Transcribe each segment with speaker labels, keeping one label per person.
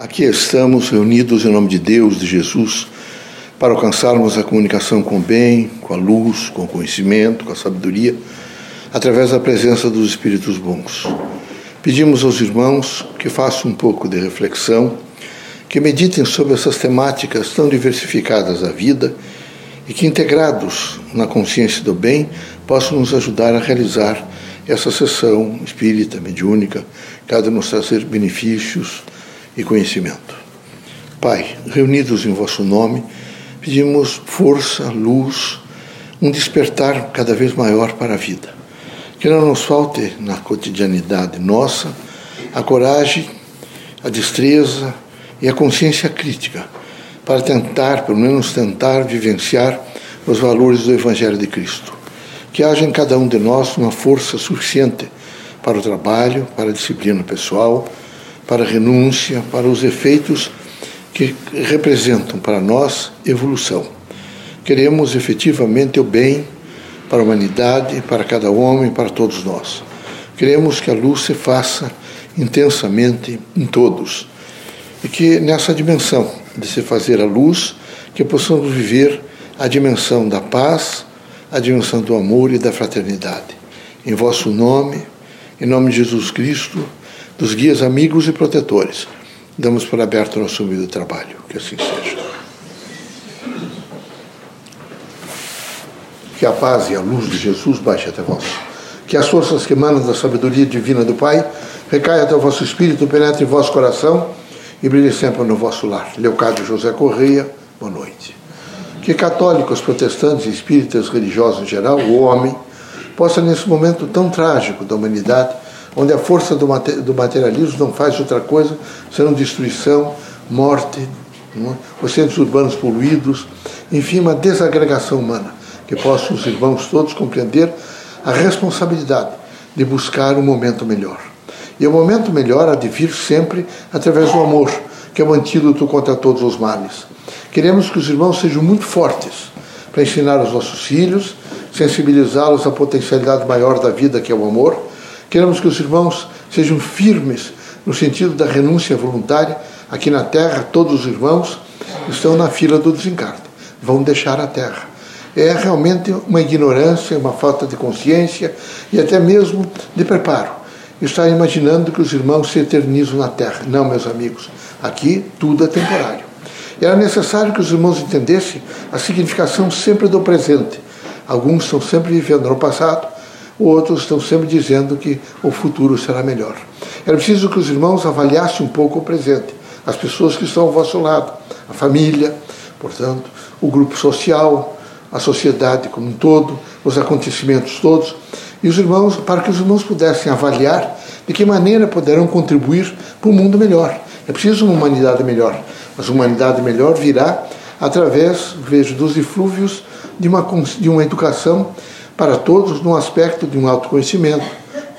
Speaker 1: Aqui estamos reunidos em nome de Deus, de Jesus, para alcançarmos a comunicação com o bem, com a luz, com o conhecimento, com a sabedoria, através da presença dos Espíritos bons. Pedimos aos irmãos que façam um pouco de reflexão, que meditem sobre essas temáticas tão diversificadas da vida e que, integrados na consciência do bem, possam nos ajudar a realizar essa sessão espírita, mediúnica, de nos trazer benefícios e conhecimento. Pai, reunidos em vosso nome, pedimos força, luz, um despertar cada vez maior para a vida. Que não nos falte na cotidianidade nossa a coragem, a destreza e a consciência crítica para tentar, pelo menos tentar, vivenciar os valores do Evangelho de Cristo. Que haja em cada um de nós uma força suficiente para o trabalho, para a disciplina pessoal, para renúncia, para os efeitos que representam para nós evolução. Queremos efetivamente o bem para a humanidade, para cada homem, para todos nós. Queremos que a luz se faça intensamente em todos e que nessa dimensão de se fazer a luz, que possamos viver a dimensão da paz, a dimensão do amor e da fraternidade. Em vosso nome, em nome de Jesus Cristo, dos guias amigos e protetores. Damos por aberto nosso humilde trabalho. Que assim seja. Que a paz e a luz de Jesus baixe até vós. Que as forças que emanam da sabedoria divina do Pai recaia até o vosso espírito, penetre em vosso coração e brilhe sempre no vosso lar. Leocádio José Correia, boa noite. Que católicos, protestantes, espíritas, religiosos em geral, o homem, possa nesse momento tão trágico da humanidade onde a força do, materialismo não faz outra coisa senão destruição, morte, é? os centros urbanos poluídos, enfim, uma desagregação humana, que possam os irmãos todos compreender a responsabilidade de buscar um momento melhor. E o momento melhor há de vir sempre através do amor, que é o antídoto contra todos os males. Queremos que os irmãos sejam muito fortes para ensinar os nossos filhos, sensibilizá-los à potencialidade maior da vida, que é o amor, Queremos que os irmãos sejam firmes no sentido da renúncia voluntária. Aqui na Terra, todos os irmãos estão na fila do desencarne, vão deixar a Terra. É realmente uma ignorância, uma falta de consciência e até mesmo de preparo. Estar imaginando que os irmãos se eternizam na Terra. Não, meus amigos, aqui tudo é temporário. Era necessário que os irmãos entendessem a significação sempre do presente. Alguns estão sempre vivendo no passado, outros estão sempre dizendo que o futuro será melhor. Era preciso que os irmãos avaliassem um pouco o presente, as pessoas que estão ao vosso lado, a família, portanto, o grupo social, a sociedade como um todo, os acontecimentos todos, e os irmãos, para que os irmãos pudessem avaliar de que maneira poderão contribuir para um mundo melhor. É preciso uma humanidade melhor, mas uma humanidade melhor virá através, vejo, dos eflúvios de uma, de uma educação para todos no aspecto de um autoconhecimento,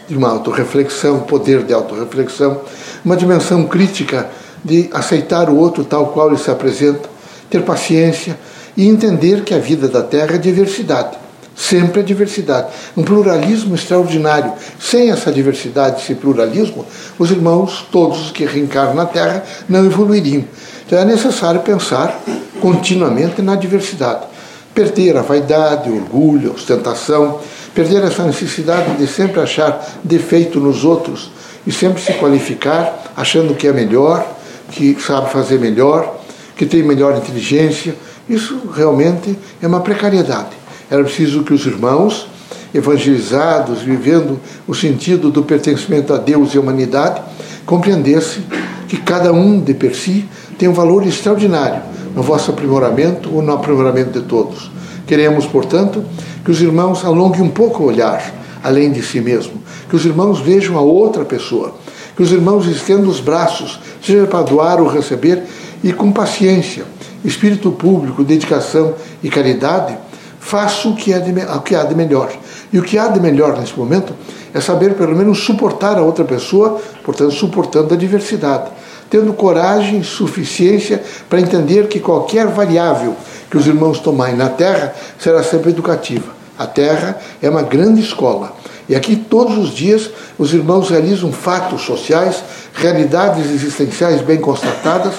Speaker 1: de uma autorreflexão, poder de autorreflexão, uma dimensão crítica de aceitar o outro tal qual ele se apresenta, ter paciência e entender que a vida da Terra é diversidade. Sempre é diversidade. Um pluralismo extraordinário. Sem essa diversidade, esse pluralismo, os irmãos, todos os que reencarnam na Terra, não evoluiriam. Então é necessário pensar continuamente na diversidade perder a vaidade, o orgulho, a ostentação, perder essa necessidade de sempre achar defeito nos outros e sempre se qualificar achando que é melhor, que sabe fazer melhor, que tem melhor inteligência. Isso realmente é uma precariedade. Era preciso que os irmãos, evangelizados, vivendo o sentido do pertencimento a Deus e à humanidade, compreendessem que cada um de per si tem um valor extraordinário no vosso aprimoramento ou no aprimoramento de todos. Queremos, portanto, que os irmãos alonguem um pouco o olhar além de si mesmo, que os irmãos vejam a outra pessoa, que os irmãos estendam os braços, seja para doar ou receber, e com paciência, espírito público, dedicação e caridade, faça o que, é de, o que há de melhor. E o que há de melhor nesse momento é saber, pelo menos, suportar a outra pessoa, portanto, suportando a diversidade tendo coragem e suficiência para entender que qualquer variável que os irmãos tomarem na Terra será sempre educativa. A Terra é uma grande escola E aqui todos os dias os irmãos realizam fatos sociais, realidades existenciais bem constatadas,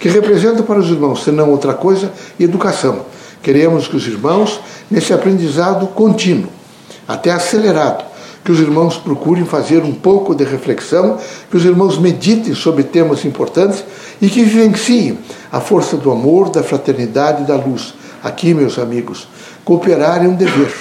Speaker 1: que representam para os irmãos, se não outra coisa, educação. Queremos que os irmãos, nesse aprendizado contínuo, até acelerado, que os irmãos procurem fazer um pouco de reflexão, que os irmãos meditem sobre temas importantes e que vivenciem a força do amor, da fraternidade e da luz. Aqui, meus amigos, cooperar é um dever.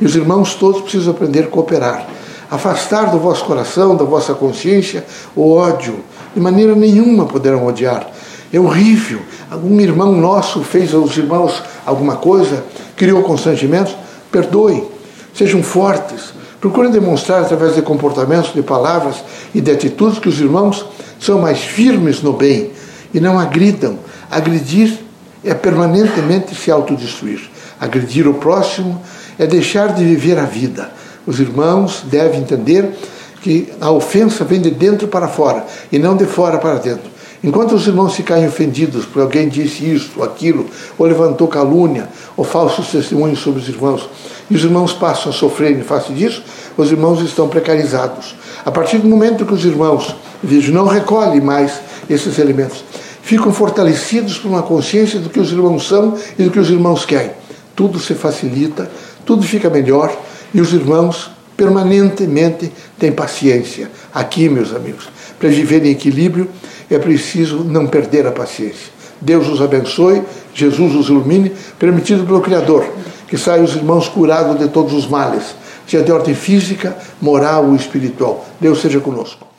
Speaker 1: E os irmãos todos precisam aprender a cooperar. Afastar do vosso coração, da vossa consciência, o ódio. De maneira nenhuma poderão odiar. É horrível. Algum irmão nosso fez aos irmãos alguma coisa, criou constrangimentos. Perdoem. Sejam fortes. Procurem demonstrar através de comportamentos, de palavras e de atitudes que os irmãos são mais firmes no bem e não agridam. Agredir é permanentemente se autodestruir. Agredir o próximo é deixar de viver a vida. Os irmãos devem entender que a ofensa vem de dentro para fora e não de fora para dentro. Enquanto os irmãos ficarem ofendidos por alguém disse isso, aquilo, ou levantou calúnia, ou falsos testemunhos sobre os irmãos, e os irmãos passam a sofrer em face disso, os irmãos estão precarizados. A partir do momento que os irmãos, vejo, não recolhem mais esses elementos, ficam fortalecidos por uma consciência do que os irmãos são e do que os irmãos querem. Tudo se facilita, tudo fica melhor e os irmãos permanentemente têm paciência. Aqui, meus amigos, para viver em equilíbrio é preciso não perder a paciência. Deus os abençoe, Jesus os ilumine, permitido pelo Criador, que saiam os irmãos curados de todos os males, seja de ordem física, moral ou espiritual. Deus seja conosco.